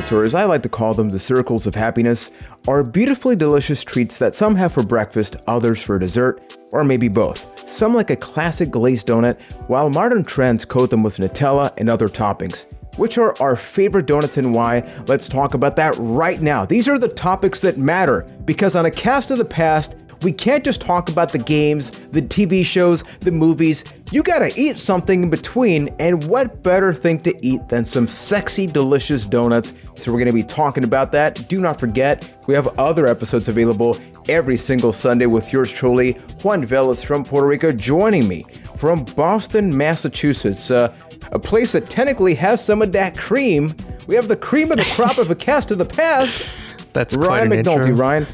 Donuts, or as I like to call them, the circles of happiness, are beautifully delicious treats that some have for breakfast, others for dessert, or maybe both. Some like a classic glazed donut, while modern trends coat them with Nutella and other toppings. Which are our favorite donuts and why? Let's talk about that right now. These are the topics that matter because on a cast of the past, we can't just talk about the games, the TV shows, the movies. You gotta eat something in between, and what better thing to eat than some sexy, delicious donuts? So, we're gonna be talking about that. Do not forget, we have other episodes available every single Sunday with yours truly, Juan Velas from Puerto Rico, joining me from Boston, Massachusetts, uh, a place that technically has some of that cream. We have the cream of the crop of a cast of the past. That's Ryan McNulty. Ryan,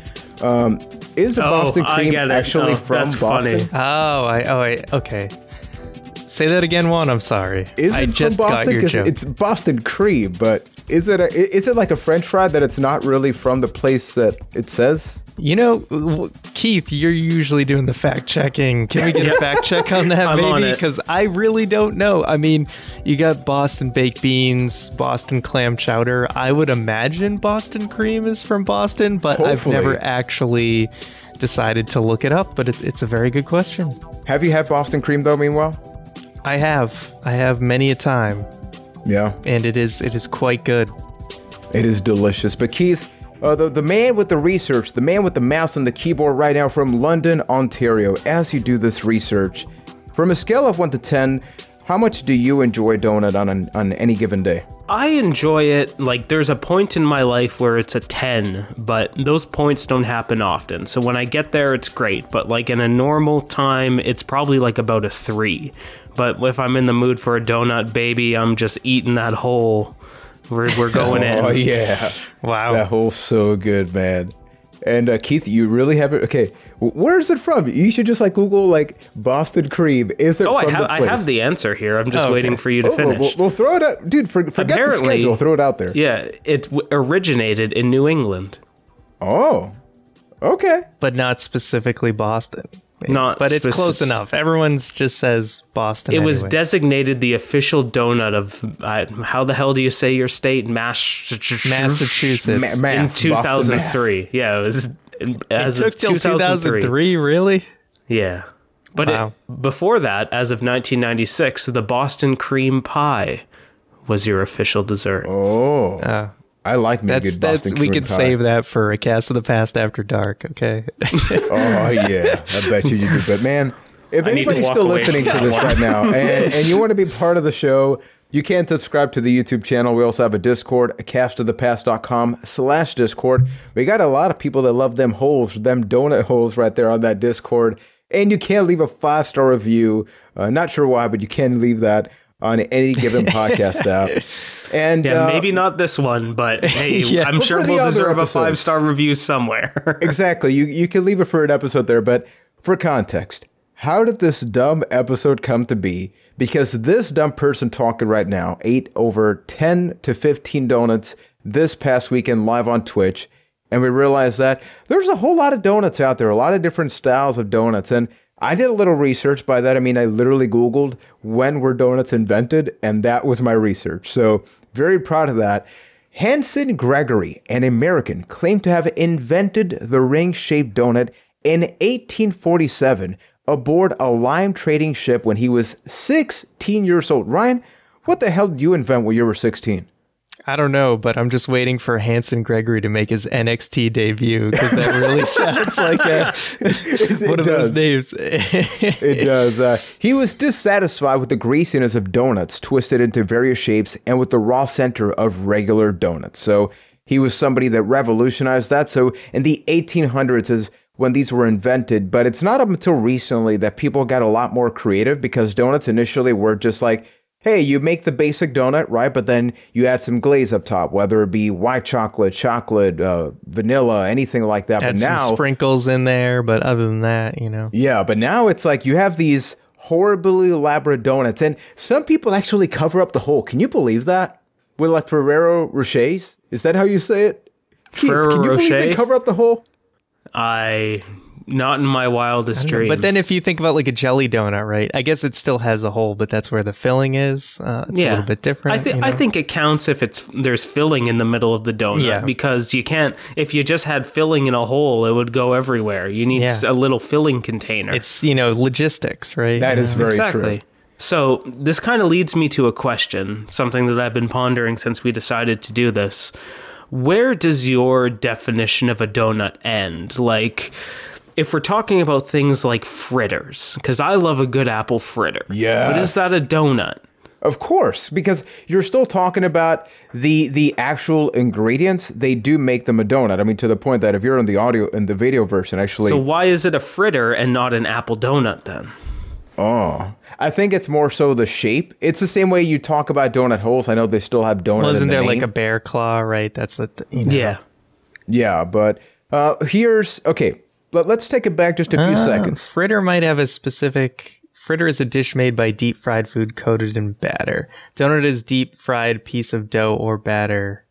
um, is a Oh, Boston I cream actually Oh, from that's Boston? funny. Oh, I oh I okay. Say that again, Juan. I'm sorry. Is it I just from got your joke. It's Boston cream, but is it a, is it like a French fry that it's not really from the place that it says? You know, Keith, you're usually doing the fact checking. Can we get a fact check on that, maybe? Because I really don't know. I mean, you got Boston baked beans, Boston clam chowder. I would imagine Boston cream is from Boston, but I've never actually decided to look it up. But it, it's a very good question. Have you had Boston cream though? Meanwhile, I have, I have many a time, yeah, and it is it is quite good. it is delicious. But Keith, uh, the the man with the research, the man with the mouse and the keyboard right now from London, Ontario. As you do this research, from a scale of one to ten, how much do you enjoy donut on an, on any given day? I enjoy it. Like, there's a point in my life where it's a 10, but those points don't happen often. So when I get there, it's great. But, like, in a normal time, it's probably like about a 3. But if I'm in the mood for a donut, baby, I'm just eating that whole. We're, we're going in. Oh yeah. Wow. That whole so good, man. And uh, Keith, you really have it. Okay, where is it from? You should just like Google like Boston cream. Is it Oh, I from have, the I have the answer here. I'm just Oh, okay. waiting for you to Oh, we'll- finish. We'll, we'll throw it out, dude. For, forget Apparently- the schedule. Throw it out there. yeah, it w- originated in New England. Oh, okay. but not specifically Boston. Not but it's speci- close enough. Everyone's just says Boston. It was designated the official donut of uh, how the hell do you say your state? Mass- Massachusetts. Ma- in Mass, Boston, 2003. Yeah, it was it as took of till 2003. 2003. Really? Yeah, but Wow. it, before that, as of 1996, the Boston cream pie was your official dessert. Oh, Uh, I like me that's good that's Boston we cream could pie. save that for a cast of the past after dark. Okay. Oh yeah, I bet you you do. But man, if I anybody's still listening to this one. right now and, and you want to be part of the show, you can subscribe to the YouTube channel. We also have a Discord, a castofthepast.com slash Discord. We got a lot of people that love them holes, them donut holes right there on that Discord. And you can leave a five star review. Uh, not sure why, but you can leave that on any given podcast app. And Yeah, uh, maybe not this one, but hey, Yeah. I'm sure we'll other deserve a five star review somewhere. exactly. You you can leave it for an episode there, but for context, how did this dumb episode come to be? Because this dumb person talking right now ate over 10 to 15 donuts this past weekend live on Twitch, and we realized that there's a whole lot of donuts out there, a lot of different styles of donuts, and I did a little research. By that I mean I literally Googled when were donuts invented, and that was my research. So very proud of that. Hanson Gregory, an American, claimed to have invented the ring shaped donut in 1847 aboard a lime trading ship when he was 16 years old. Ryan, what the hell did you invent when you were 16? I don't know, but I'm just waiting for Hanson Gregory to make his NXT debut because that really sounds like a, one of does. those names. It does. Uh, he was dissatisfied with the greasiness of donuts twisted into various shapes and with the raw center of regular donuts. So he was somebody that revolutionized that. So in the 1800s is when these were invented, but it's not up until recently that people got a lot more creative because donuts initially were just like, hey, you make the basic donut, right? But then you add some glaze up top, whether it be white chocolate, chocolate, uh, vanilla, anything like that. Add but now, some sprinkles in there, but other than that, you know. yeah, but now it's like you have these horribly elaborate donuts, and some people actually cover up the hole. Can you believe that? With like Ferrero Rochers? Is that how you say it? Keith, Ferrero can you believe they cover up the hole? I Not in my wildest dreams. But then if you think about like a jelly donut, right? I guess it still has a hole, but that's where the filling is. Uh, it's a little bit different. I think you I think it counts if it's there's filling in the middle of the donut Yeah. because you can't if you just had filling in a hole it would go everywhere. You need Yeah. a little filling container. it's you know logistics, right? That is very exactly. true. So this kind of leads me to a question, something that I've been pondering since we decided to do this. Where does your definition of a donut end? Like if we're talking about things like fritters, because I love a good apple fritter. Yeah. But is that a donut? Of course, because you're still talking about the the actual ingredients. They do make them a donut. I mean, to the point that if you're in the audio in the video version, actually, So why is it a fritter and not an apple donut then? oh, I think it's more so the shape. It's the same way you talk about donut holes. I know they still have donut. Wasn't in the there like a bear claw, right? That's a you know. Yeah. Yeah, but uh, here's okay. Let, let's take it back just a few Uh, seconds. Fritter might have a specific. Fritter is a dish made by deep fried food coated in batter. Donut is deep fried piece of dough or batter.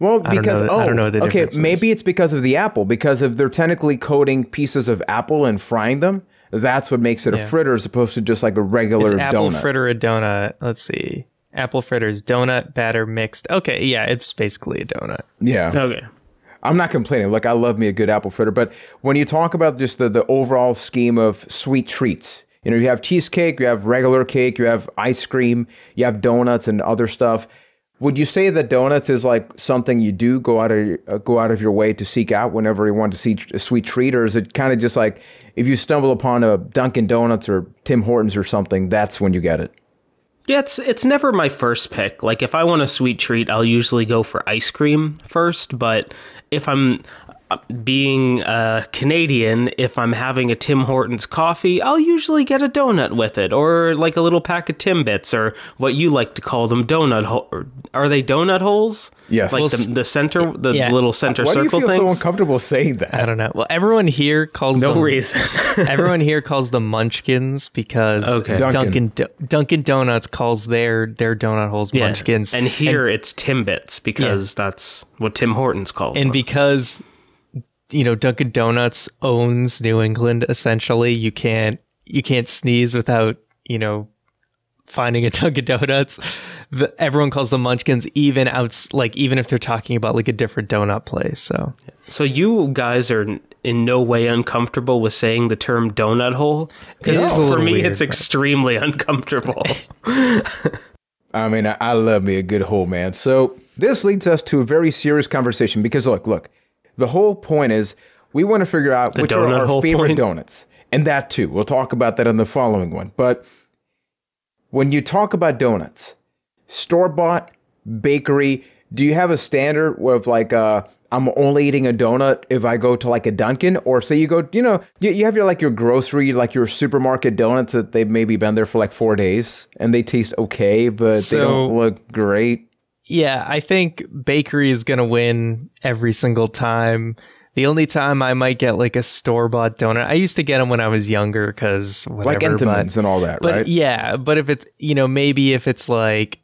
Well, I don't because know- oh, I don't know the okay, maybe it's because of the apple. Because if they're technically coating pieces of apple and frying them, that's what makes it a fritter as opposed to just like a regular Is apple donut. fritter a donut? Let's see. Apple fritters, donut batter mixed. Okay, yeah, it's basically a donut. yeah, Okay. I'm not complaining. Look, I love me a good apple fritter, but when you talk about just the, the overall scheme of sweet treats, you know, you have cheesecake, you have regular cake, you have ice cream, you have donuts and other stuff. Would you say that donuts is like something you do go out of uh, go out of your way to seek out whenever you want to see a sweet treat, or is it kind of just like if you stumble upon a Dunkin' Donuts or Tim Hortons or something, that's when you get it? Yeah, it's it's never my first pick. Like if I want a sweet treat, I'll usually go for ice cream first, but if I'm being a Canadian, if I'm having a Tim Hortons coffee, I'll usually get a donut with it or like a little pack of Timbits or what you like to call them donut hole. Are they donut holes? Yes. Like Well, the, the center, the yeah. little center Why do you circle feel so uncomfortable saying that? I don't know. Well, everyone here calls no them, reason. everyone here calls them Munchkins because Okay. Dunkin' Do- Dunkin' Donuts calls their their donut holes Yeah. Munchkins, And here it's Timbits because that's what Tim Hortons calls them. and them. because you know Dunkin' Donuts owns New England essentially, you can't you can't sneeze without you know finding a Dunkin' Donuts. The, everyone calls them Munchkins, even outs like even if they're talking about like a different donut place. So So you guys are in no way uncomfortable with saying the term donut hole? Because It's for me, weird, it's but- extremely uncomfortable. I mean, I, I love me a good hole, man. So this leads us to a very serious conversation because look, look, the whole point is we want to figure out which are our favorite point? donuts, and that too. We'll talk about that in the following one. But when you talk about donuts, store bought, bakery, do you have a standard of like uh I'm only eating a donut if I go to like a Dunkin' or say you go, you know, you, you have your like your grocery, like your supermarket donuts that they've maybe been there for like four days and they taste okay, but they don't look great. Yeah, I think bakery is gonna win every single time. The only time I might get like a store bought donut, I used to get them when I was younger because Like. Entenmann's but, and all that, but right? yeah, but if it's you know maybe if it's like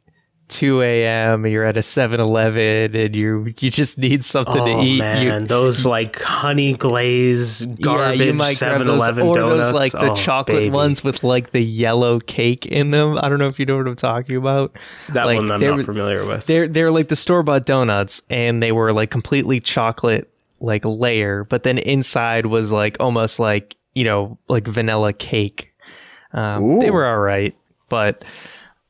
2 a.m. you're at a 7-Eleven and you you just need something oh to eat, Oh man, you, those like honey glaze garbage yeah, you might grab 7-Eleven those, or donuts. those like the Oh, chocolate baby. ones with like the yellow cake in them. I don't know if you know what I'm talking about. That like, one I'm not familiar with. They're they're like the store bought donuts, and they were like completely chocolate like layer, but then inside was like almost like you know like vanilla cake. Um, they were all right, but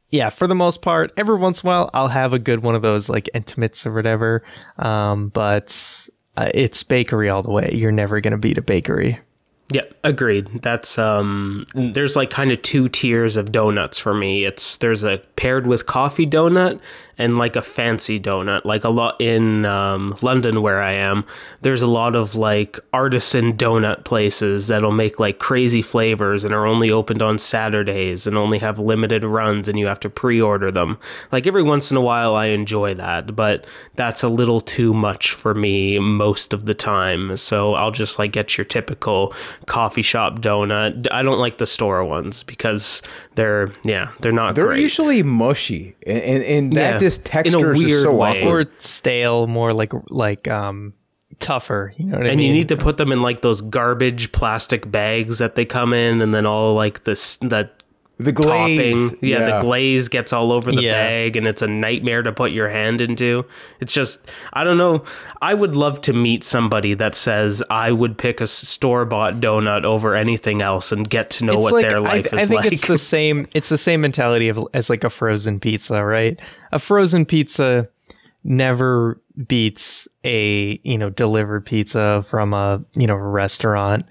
yeah, for the most part, every once in a while I'll have a good one of those like Entenmann's or whatever. Um, but uh, it's bakery all the way. You're never gonna beat a bakery. Yeah, agreed. That's um there's like kind of two tiers of donuts for me. It's there's a paired with coffee donut and like a fancy donut. Like a lot in um, London where I am, there's a lot of like artisan donut places that'll make like crazy flavors and are only opened on Saturdays and only have limited runs and you have to pre-order them. Like every once in a while I enjoy that, but that's a little too much for me most of the time. So I'll just like get your typical coffee shop donut. I don't like the store ones because they're yeah, they're not They're great. usually mushy, and, and, and that Yeah, just in a texture is just weird so way. awkward. or stale, more like like um tougher. You know what I and mean? you need to put them in like those garbage plastic bags that they come in, and then all like this that The glaze. topping, yeah, the glaze gets all over the Yeah. bag, and it's a nightmare to put your hand into. It's just, I don't know. I would love to meet somebody that says I would pick a store bought donut over anything else, and get to know It's what like, their I, life I is think like. it's the same. It's the same mentality of as like a frozen pizza, right? A frozen pizza never beats a you know delivered pizza from a you know restaurant.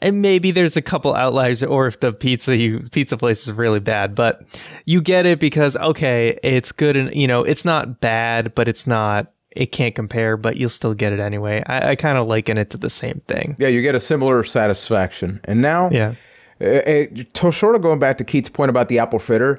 And maybe there's a couple outliers, or if the pizza you pizza place is really bad, but you get it because okay, it's good and you know it's not bad, but it's not it can't compare, but you'll still get it anyway. I, I kind of liken it to the same thing. Yeah, you get a similar satisfaction. And now, Yeah. uh, uh, to sort of going back to Keith's point about the apple fritter,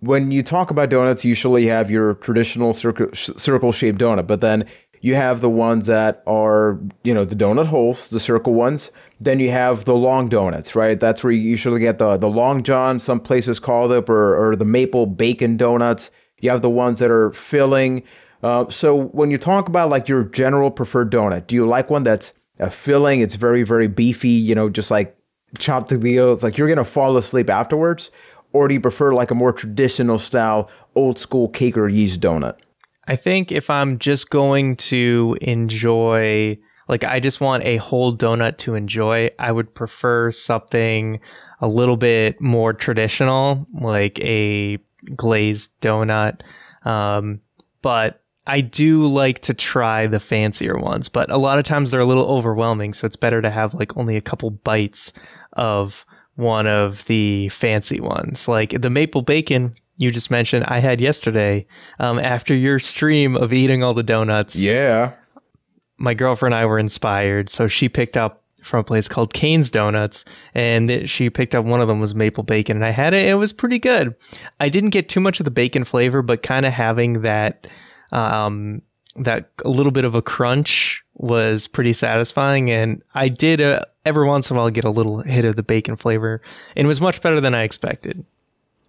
when you talk about donuts, usually you have your traditional circle circle shaped donut, but then you have the ones that are you know the donut holes, the circle ones. Then you have the long donuts, right? That's where you usually get the the long john. Some places call it, or or the maple bacon donuts. You have the ones that are filling. Uh, so when you talk about like your general preferred donut, do you like one that's a filling? It's very very beefy, you know, just like chopped to the It's like you're gonna fall asleep afterwards, or do you prefer like a more traditional style, old school cake or yeast donut? I think if I'm just going to enjoy, like, I just want a whole donut to enjoy, I would prefer something a little bit more traditional, like a glazed donut. Um, but I do like to try the fancier ones, but a lot of times they're a little overwhelming. So it's better to have like only a couple bites of one of the fancy ones. Like the maple bacon you just mentioned, I had yesterday um, after your stream of eating all the donuts. Yeah. My girlfriend and I were inspired. So she picked up from a place called Kane's Donuts, and she picked up one of them was maple bacon, and I had it. It was pretty good. I didn't get too much of the bacon flavor, but kind of having that um, that a little bit of a crunch was pretty satisfying. And I did uh, every once in a while get a little hit of the bacon flavor, and it was much better than I expected.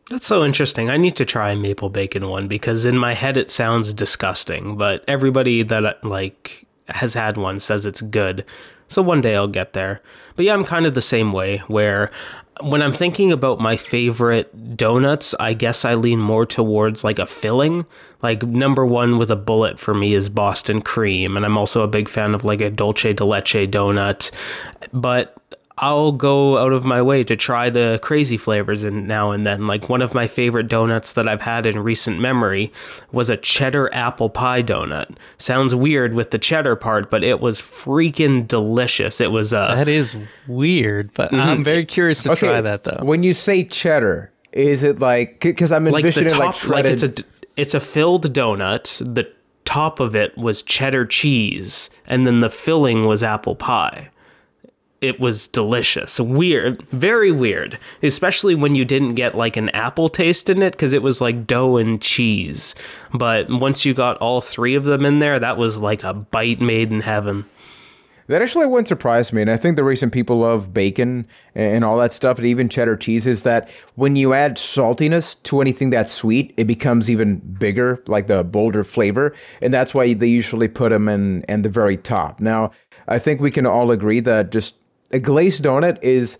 That's so interesting. I need to try a maple bacon one because in my head it sounds disgusting, but everybody that like has had one says it's good. So one day I'll get there. But yeah, I'm kind of the same way where when I'm thinking about my favorite donuts, I guess I lean more towards like a filling. Like number 1 with a bullet for me is Boston cream, and I'm also a big fan of like a dulce de leche donut. But I'll go out of my way to try the crazy flavors and now and then. Like one of my favorite donuts that I've had in recent memory was a cheddar apple pie donut. Sounds weird with the cheddar part, but it was freaking delicious. It was uh That is weird, but I'm very curious to try that though. When you say cheddar, is it like because I'm like the envisioning top like like, it's a it's a filled donut. The top of it was cheddar cheese and then the filling was apple pie. It was delicious. Weird, very weird, especially when you didn't get like an apple taste in it because it was like dough and cheese. But once you got all three of them in there, that was like a bite made in heaven. That actually wouldn't surprise me. And I think the reason people love bacon and all that stuff, and even cheddar cheese, is that when you add saltiness to anything that's sweet, it becomes even bigger, like the bolder flavor. And that's why they usually put them in, in the very top. Now, I think we can all agree that just a glazed donut is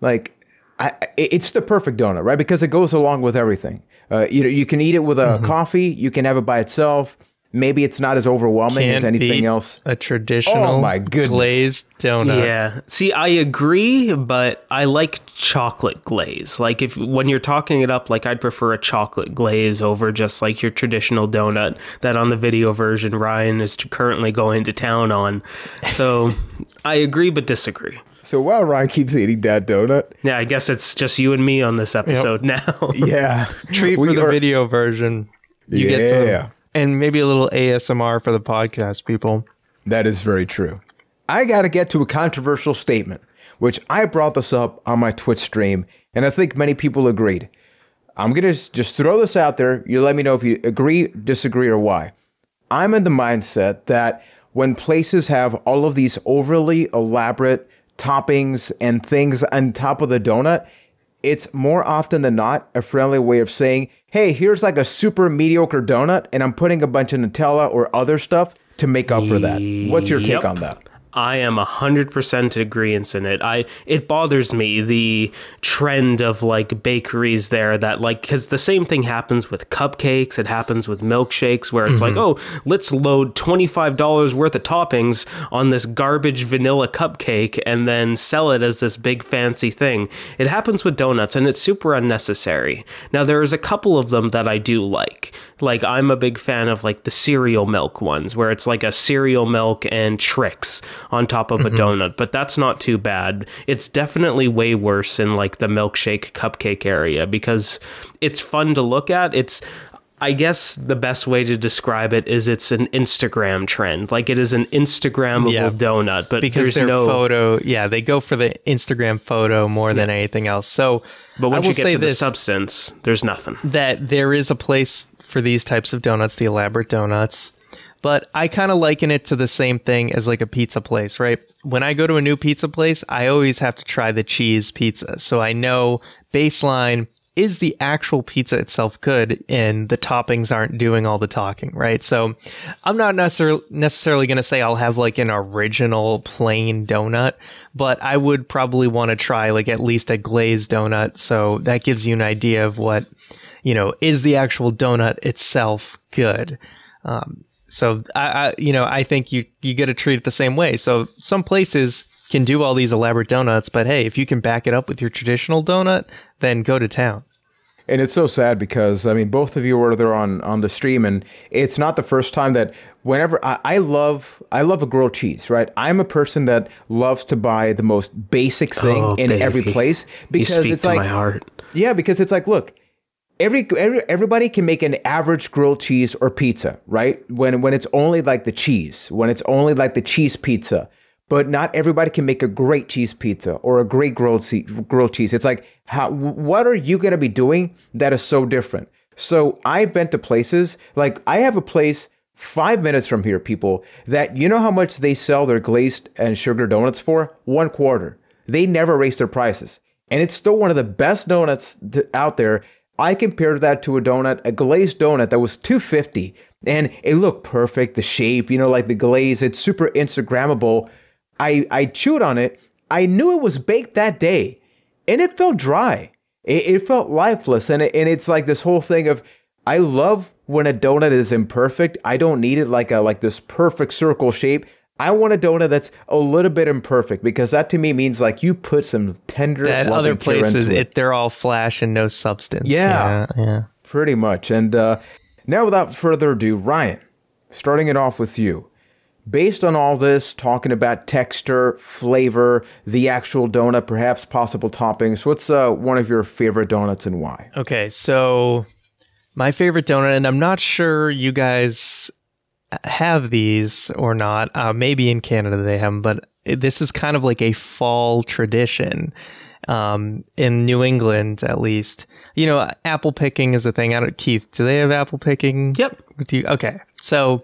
like, I, I- it's the perfect donut, right? Because it goes along with everything. Uh, you know, you can eat it with a coffee, you can have it by itself. Maybe it's not as overwhelming as Can't anything beat else. A traditional Oh my goodness. glazed donut. Yeah. See, I agree, but I like chocolate glaze. Like if when you're talking it up, like I'd prefer a chocolate glaze over just like your traditional donut that on the video version Ryan is currently going to town on. So I agree but disagree. So while Ryan keeps eating that donut, Yeah, I guess it's just you and me on this episode now. yeah, Treat we for the are- video version. You get Yeah. some, and maybe a little ASMR for the podcast people. That is very true. I got to get to a controversial statement, which I brought this up on my Twitch stream, and I think many people agreed. I'm going to just throw this out there. You let me know if you agree, disagree, or why. I'm in the mindset that when places have all of these overly elaborate toppings and things on top of the donut, it's more often than not a friendly way of saying, hey, here's like a super mediocre donut, and I'm putting a bunch of Nutella or other stuff to make up for that. What's your take Yep. on that? I am a hundred percent agreeance in it. I it bothers me the trend of like bakeries there that like because the same thing happens with cupcakes. It happens with milkshakes where it's like, mm-hmm. oh, let's load twenty five dollars worth of toppings on this garbage vanilla cupcake and then sell it as this big fancy thing. It happens with donuts and it's super unnecessary. Now there's a couple of them that I do like. Like I'm a big fan of like the cereal milk ones where it's like a cereal milk and Trix on top of a mm-hmm. donut, but that's not too bad. It's definitely way worse in like the milkshake cupcake area because it's fun to look at. It's I guess the best way to describe it is it's an Instagram trend. Like it is an Instagrammable Yeah. donut, but because there's their no photo, yeah, they go for the Instagram photo more than anything else. So, but once you get to the substance, there's nothing. that there is a place for these types of donuts, the elaborate donuts. But I kind of liken it to the same thing as like a pizza place, right? When I go to a new pizza place, I always have to try the cheese pizza. So I know baseline is the actual pizza itself good and the toppings aren't doing all the talking, right? So I'm not necessarily necessarily going to say I'll have like an original plain donut, but I would probably want to try like at least a glazed donut. So that gives you an idea of what you know, is the actual donut itself good? Um, so I, I, you know, I think you you got to treat it the same way. So some places can do all these elaborate donuts, but hey, if you can back it up with your traditional donut, then go to town. And it's so sad because I mean, both of you were there on on the stream, and it's not the first time that whenever I, I love I love a grilled cheese, right? I'm a person that loves to buy the most basic thing Oh, in every baby. place You because speak it's to like my heart. yeah, because it's like look. Every, every everybody can make an average grilled cheese or pizza, right? When when it's only like the cheese, when it's only like the cheese pizza, but not everybody can make a great cheese pizza or a great grilled grilled cheese. It's like how what are you going to be doing that is so different? So I've been to places like I have a place 5 minutes from here people that you know how much they sell their glazed and sugar donuts for? One quarter. They never raise their prices. And it's still one of the best donuts out there. I compared that to a donut, a glazed donut that was 250 and it looked perfect, the shape, you know, like the glaze, it's super instagrammable. I I chewed on it. I knew it was baked that day and it felt dry. It, it felt lifeless and it, and it's like this whole thing of I love when a donut is imperfect. I don't need it like a like this perfect circle shape. I want a donut that's a little bit imperfect because that to me means like you put some tender At loving other places, into it. they're all flash and no substance. Yeah. yeah. yeah. Pretty much. And uh, now, without further ado, Ryan, starting it off with you. Based on all this, talking about texture, flavor, the actual donut, perhaps possible toppings, what's uh, one of your favorite donuts and why? Okay, so my favorite donut, and I'm not sure you guys have these or not. Uh, maybe in Canada they have them, but this is kind of like a fall tradition um, in New England, at least. You know, apple picking is a thing. I don't, Keith, do they have apple picking? Yep. With you? Okay, so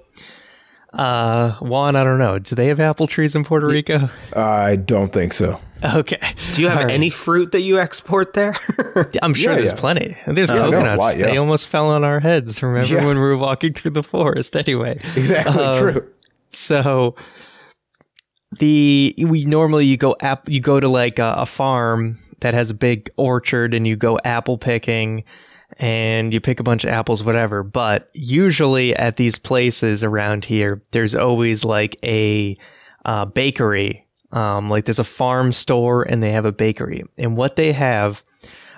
uh, Juan, I don't know. Do they have apple trees in Puerto Rico? I don't think so. Okay. Do you have All right. any fruit that you export there? I'm sure Yeah, there's yeah. plenty. There's I know, coconuts. why, yeah. They almost fell on our heads. Remember Yeah. when we were walking through the forest? Anyway, Exactly Um, true. so the we normally you go app you go to like a, a farm that has a big orchard and you go apple picking and you pick a bunch of apples whatever but usually at these places around here there's always like a uh, bakery um, like there's a farm store and they have a bakery and what they have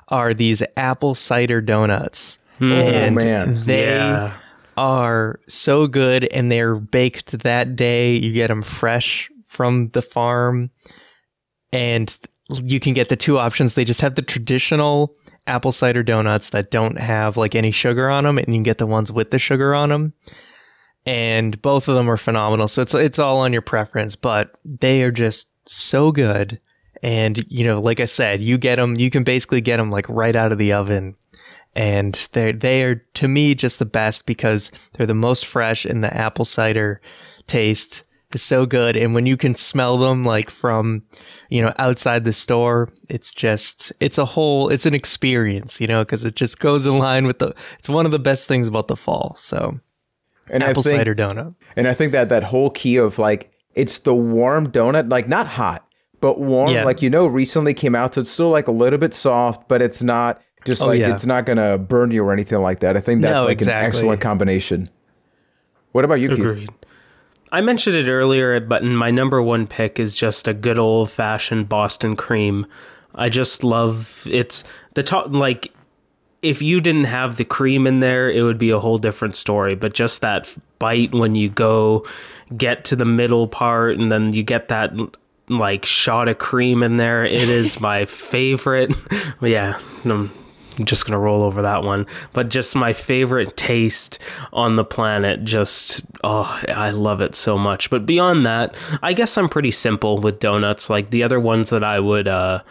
are these apple cider donuts and Oh, man. they Yeah. are so good and they're baked that day. You get them fresh from the farm and you can get the two options. They just have the traditional apple cider donuts that don't have like any sugar on them and you can get the ones with the sugar on them. And both of them are phenomenal. So it's it's all on your preference, but they are just so good. And you know, like I said, you get them you can basically get them like right out of the oven and they they are to me just the best because they're the most fresh and the apple cider taste is so good and when you can smell them like from you know outside the store it's just it's a whole it's an experience you know because it just goes in line with the it's one of the best things about the fall so And apple I think, cider donut. And I think that that whole key of like it's the warm donut, like not hot, but warm. Yeah. Like you know, recently came out, so it's still like a little bit soft, but it's not just Oh, like yeah. it's not gonna burn you or anything like that. I think that's No, like exactly. an excellent combination. What about you, Keith? I mentioned it earlier, but my number one pick is just a good old fashioned Boston cream. I just love it's the top like if you didn't have the cream in there, it would be a whole different story. But just that bite when you go get to the middle part and then you get that like shot of cream in there, it is my favorite. yeah, I'm just gonna roll over that one. But just my favorite taste on the planet. Just oh, I love it so much. But beyond that, I guess I'm pretty simple with donuts. Like the other ones that I would uh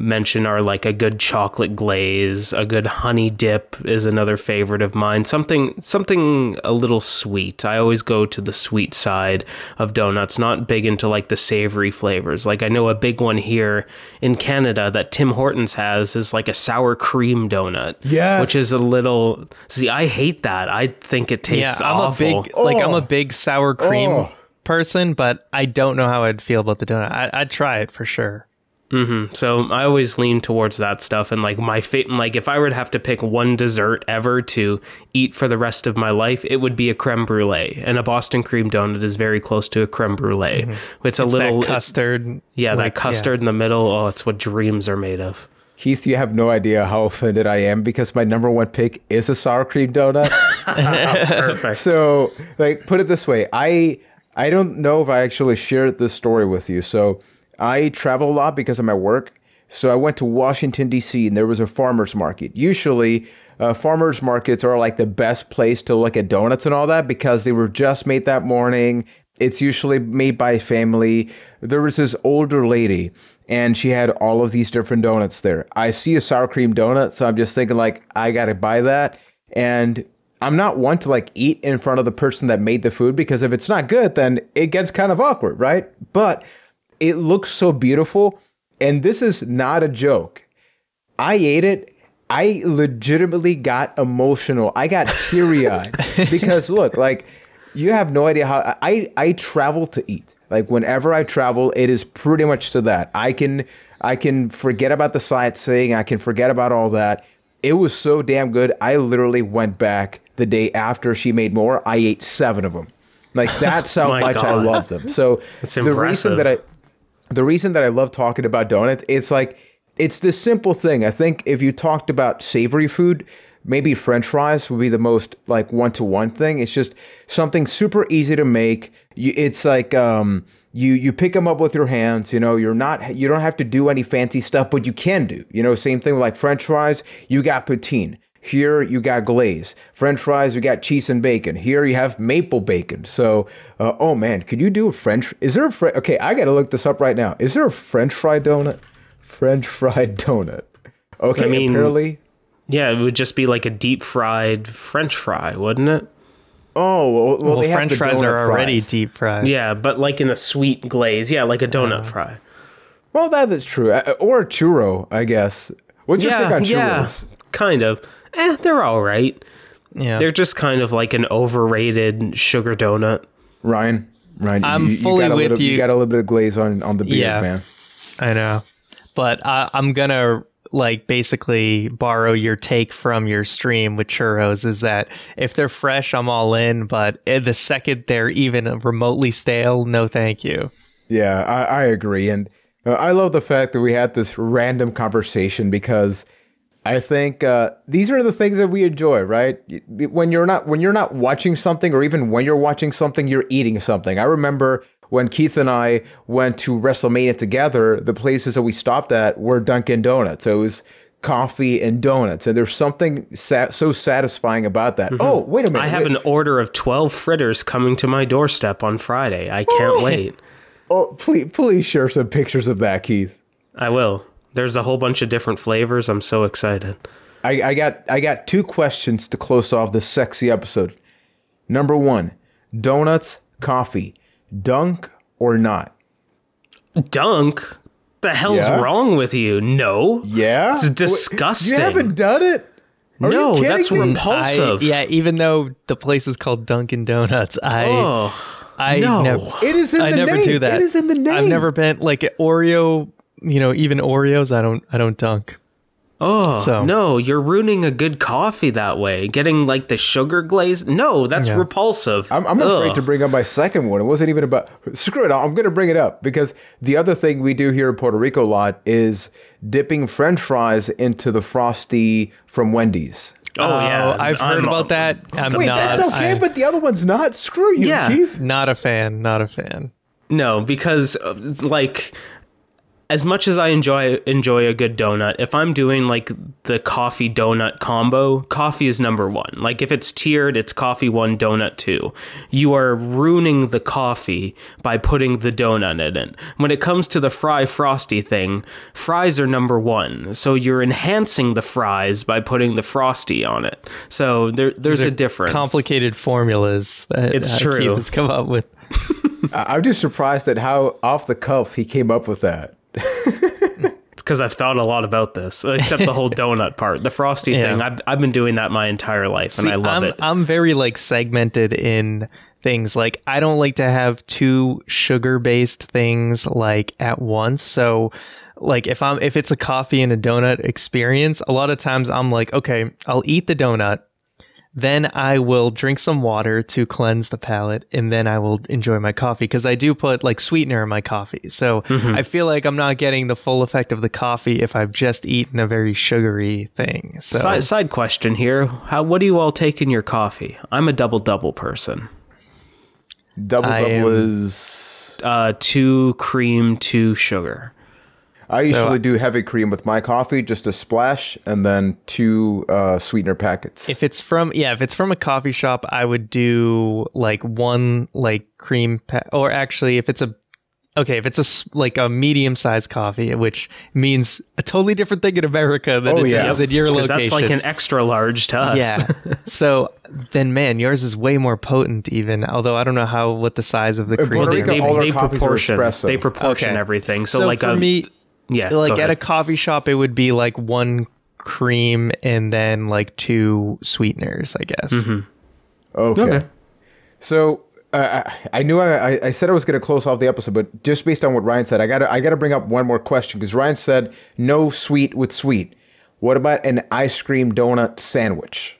mention are like a good chocolate glaze, a good honey dip is another favorite of mine. Something something a little sweet. I always go to the sweet side of donuts, not big into like the savory flavors. Like I know a big one here in Canada that Tim Hortons has is like a sour cream donut. Yeah. Which is a little See, I hate that. I think it tastes Yeah, tastes I'm awful. a big like I'm Oh. a big sour cream Oh. person, but I don't know how I'd feel about the donut. I, I'd try it for sure. Mm-hmm. So I always lean towards that stuff, and like my fa- like if I were to have to pick one dessert ever to eat for the rest of my life, it would be a creme brulee, and a Boston cream donut is very close to a creme brulee. Mm-hmm. It's a It's little that custard. yeah, like, that custard in the middle. Oh, it's what dreams are made of. Keith, you have no idea how offended I am because my number one pick is a sour cream donut. Perfect. so, like, put it this way, I I don't know if I actually shared this story with you. So, I travel a lot because of my work. So, I went to Washington D.C. and there was a farmers market. Usually, uh, farmers markets are like the best place to look at donuts and all that because they were just made that morning. It's usually made by family. There was this older lady and she had all of these different donuts there. I see a sour cream donut, so I'm just thinking like I got to buy that. And I'm not one to like eat in front of the person that made the food because if it's not good, then it gets kind of awkward, right? But it looks so beautiful. And this is not a joke. I ate it. I legitimately got emotional. I got teary eyed because look, like you have no idea how I I travel to eat. Like whenever I travel, it is pretty much to that. I can I can forget about the sightseeing. I can forget about all that. It was so damn good. I literally went back the day after she made more. I ate seven of them. Like that's how much I love them. So That's the reason that I the reason that I love talking about donuts, it's like it's this simple thing. I think if you talked about savory food, maybe French fries would be the most like one to one thing. It's just something super easy to make. You, it's like um, you you pick them up with your hands. You know, you're not you don't have to do any fancy stuff, but you can do. You know, same thing with like French fries. You got poutine. Here you got glaze. French fries, you got cheese and bacon. Here you have maple bacon. So, uh, oh man, could you do a French? Is there a French? Okay, I gotta look this up right now. Is there a French fry donut? French fried donut. Okay, I mean- apparently. Yeah, it would just be like a deep fried French fry, wouldn't it? Oh well, well, Well, they have French the fries are donut already fries. deep fried. Yeah, but like in a sweet glaze. Yeah, like a donut fry. Well, that is true. Uh, Or a churro, I guess. What's your Yeah, take on yeah, churros? Kind of. Eh, they're all right. Yeah. They're just kind of like an overrated sugar donut. Ryan, Ryan, I'm you, you fully got a with little, you. got a little bit of glaze on on the beard, Yeah. man. I know. But I, I'm going to like basically borrow your take from your stream with churros is that if they're fresh, I'm all in. But eh, the second they're even remotely stale, no thank you. Yeah, I, I agree, and uh, I love the fact that we had this random conversation because I think uh, these are the things that we enjoy, right? When you're not when you're not watching something, or even when you're watching something, you're eating something. I remember when Keith and I went to WrestleMania together. The places that we stopped at were Dunkin' Donuts. So it was coffee and donuts, and there's something sa- so satisfying about that. Oh, wait a minute! I have wait. an order of 12 fritters coming to my doorstep on Friday. I can't wait. Oh, please, please share some pictures of that, Keith. I will. There's a whole bunch of different flavors. I'm so excited. I, I got I got two questions to close off this sexy episode. Number one, donuts, coffee, dunk or not? Dunk? The hell's Yeah? wrong with you? No. Yeah, It's disgusting. You haven't done it. Are no, kidding that's me? repulsive. I, yeah, even though the place is called Dunkin' Donuts, I Oh, I no. never It is in I the never name. do that. It is in the name. I've never been like Oreo, you know, even Oreos I don't I don't dunk. oh, So- no! You're ruining a good coffee that way. Getting like the sugar glaze. No, that's Yeah. repulsive. I'm, I'm afraid to bring up my second one. It wasn't even about. Screw it. I'm going to bring it up because the other thing we do here in Puerto Rico a lot is dipping French fries into the frosty from Wendy's. Oh yeah, I've heard I'm- about that. I'm Wait, not, that's okay, I- but the other one's not. Screw you, Yeah. Keith. not a fan. Not a fan. No, because uh, like as much as I enjoy enjoy a good donut, if I'm doing like the coffee donut combo, coffee is number 1. Like if it's tiered, it's coffee 1, donut 2. You are ruining the coffee by putting the donut in it. When it comes to the fry frosty thing, fries are number 1. So you're enhancing the fries by putting the frosty on it. So there there's a difference. Complicated formulas that It's uh, true. Keith has come up with. I- I'm just surprised at how off the cuff he came up with that. because I've thought a lot about this, except the whole donut part. The frosty Yeah. thing, I've, I've been doing that my entire life, and See, I love I'm, it. I'm very like segmented in things. Like I don't like to have two sugar based things like at once. So like if I'm if it's a coffee and a donut experience, a lot of times I'm like, okay, I'll eat the donut. Then I will drink some water to cleanse the palate, and then I will enjoy my coffee because I do put like sweetener in my coffee. So Mm-hmm. I feel like I'm not getting the full effect of the coffee if I've just eaten a very sugary thing. So Side, side question here: How what do you all take in your coffee? I'm a double double person. Double I double am- is. Uh, two cream, two sugar. I usually do heavy cream with my coffee, just a splash, and then two uh, sweetener packets. If it's from yeah, if it's from a coffee shop, I would do like one like cream pa- or actually if it's a okay, if it's a s- like a medium sized coffee, which means a totally different thing in America than Oh, it yeah. does in your 'Cause location. that's like an extra large to us. yeah. so then man, yours is way more potent even, although I don't know how what the size of the Uh, cream Puerto they, is. Rico, they, all our they coffees are proportion espresso. they proportion Okay. everything. So, So, like for a, me yeah, like go at a coffee shop it would be like one cream and then like two sweeteners, I guess. Mm-hmm. Okay. Okay. So uh, I, I knew I, I- I said I was going to close off the episode, but just based on what Ryan said, I got to I got to bring up one more question because Ryan said no sweet with sweet. What about an ice cream donut sandwich?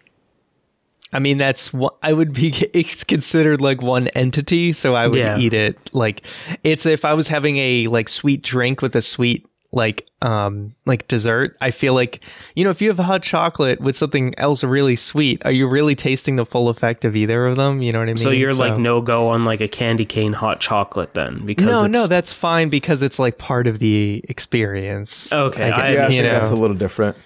I mean, that's what I would be. It's considered like one entity, so I would Yeah. eat it. Like it's if I was having a like sweet drink with a sweet like um like dessert. I feel like you know if you have a hot chocolate with something else really sweet, are you really tasting the full effect of either of them? You know what I mean? So you're like no go on like a candy cane hot chocolate then because no, it's, no, that's fine because it's like part of the experience. Okay, I- guess, Yeah, I you think that's a little different.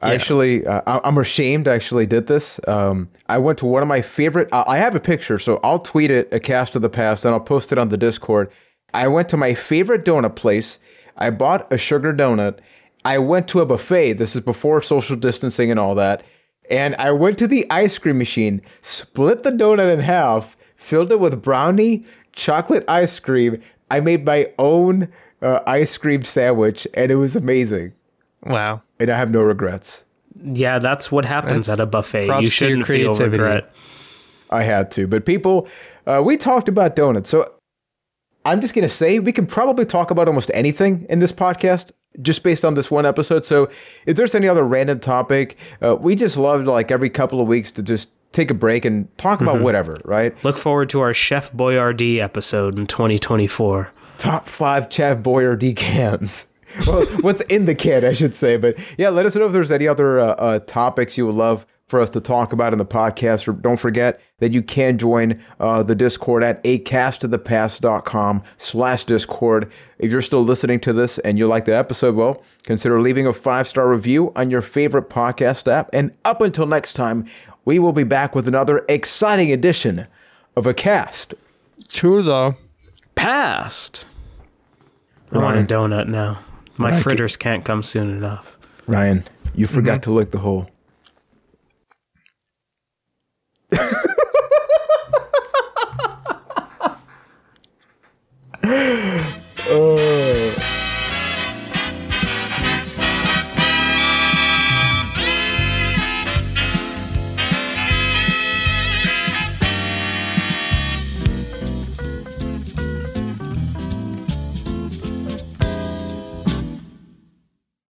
I Actually, uh, I- I'm ashamed. I actually did this. Um, I went to one of my favorite. I I have a picture, so I'll tweet it, a cast of the past, and I'll post it on the Discord. I went to my favorite donut place. I bought a sugar donut. I went to a buffet. This is before social distancing and all that. And I went to the ice cream machine, split the donut in half, filled it with brownie, chocolate ice cream. I made my own uh, ice cream sandwich, and it was amazing wow. and I have no regrets. yeah, that's what happens That's at a buffet. You shouldn't feel regret. I had to, but people, uh, we talked about donuts, so I'm just gonna say we can probably talk about almost anything in this podcast just based on this one episode. So if there's any other random topic, uh, we just love like every couple of weeks to just take a break and talk about whatever, right? Look forward to our Chef Boyardee episode in 2024. top five Chef Boyardee cans. well, what's in the can, I should say. But yeah, let us know if there's any other uh, uh, topics you would love for us to talk about in the podcast. Or don't forget that you can join uh, the Discord at acastofthepast.com slash Discord. If you're still listening to this and you like the episode, well, consider leaving a five-star review on your favorite podcast app. And up until next time, we will be back with another exciting edition of a cast. True though. Past. I want a donut now. My Right. fritters can't come soon enough. Ryan, you forgot mm-hmm. to lick the hole.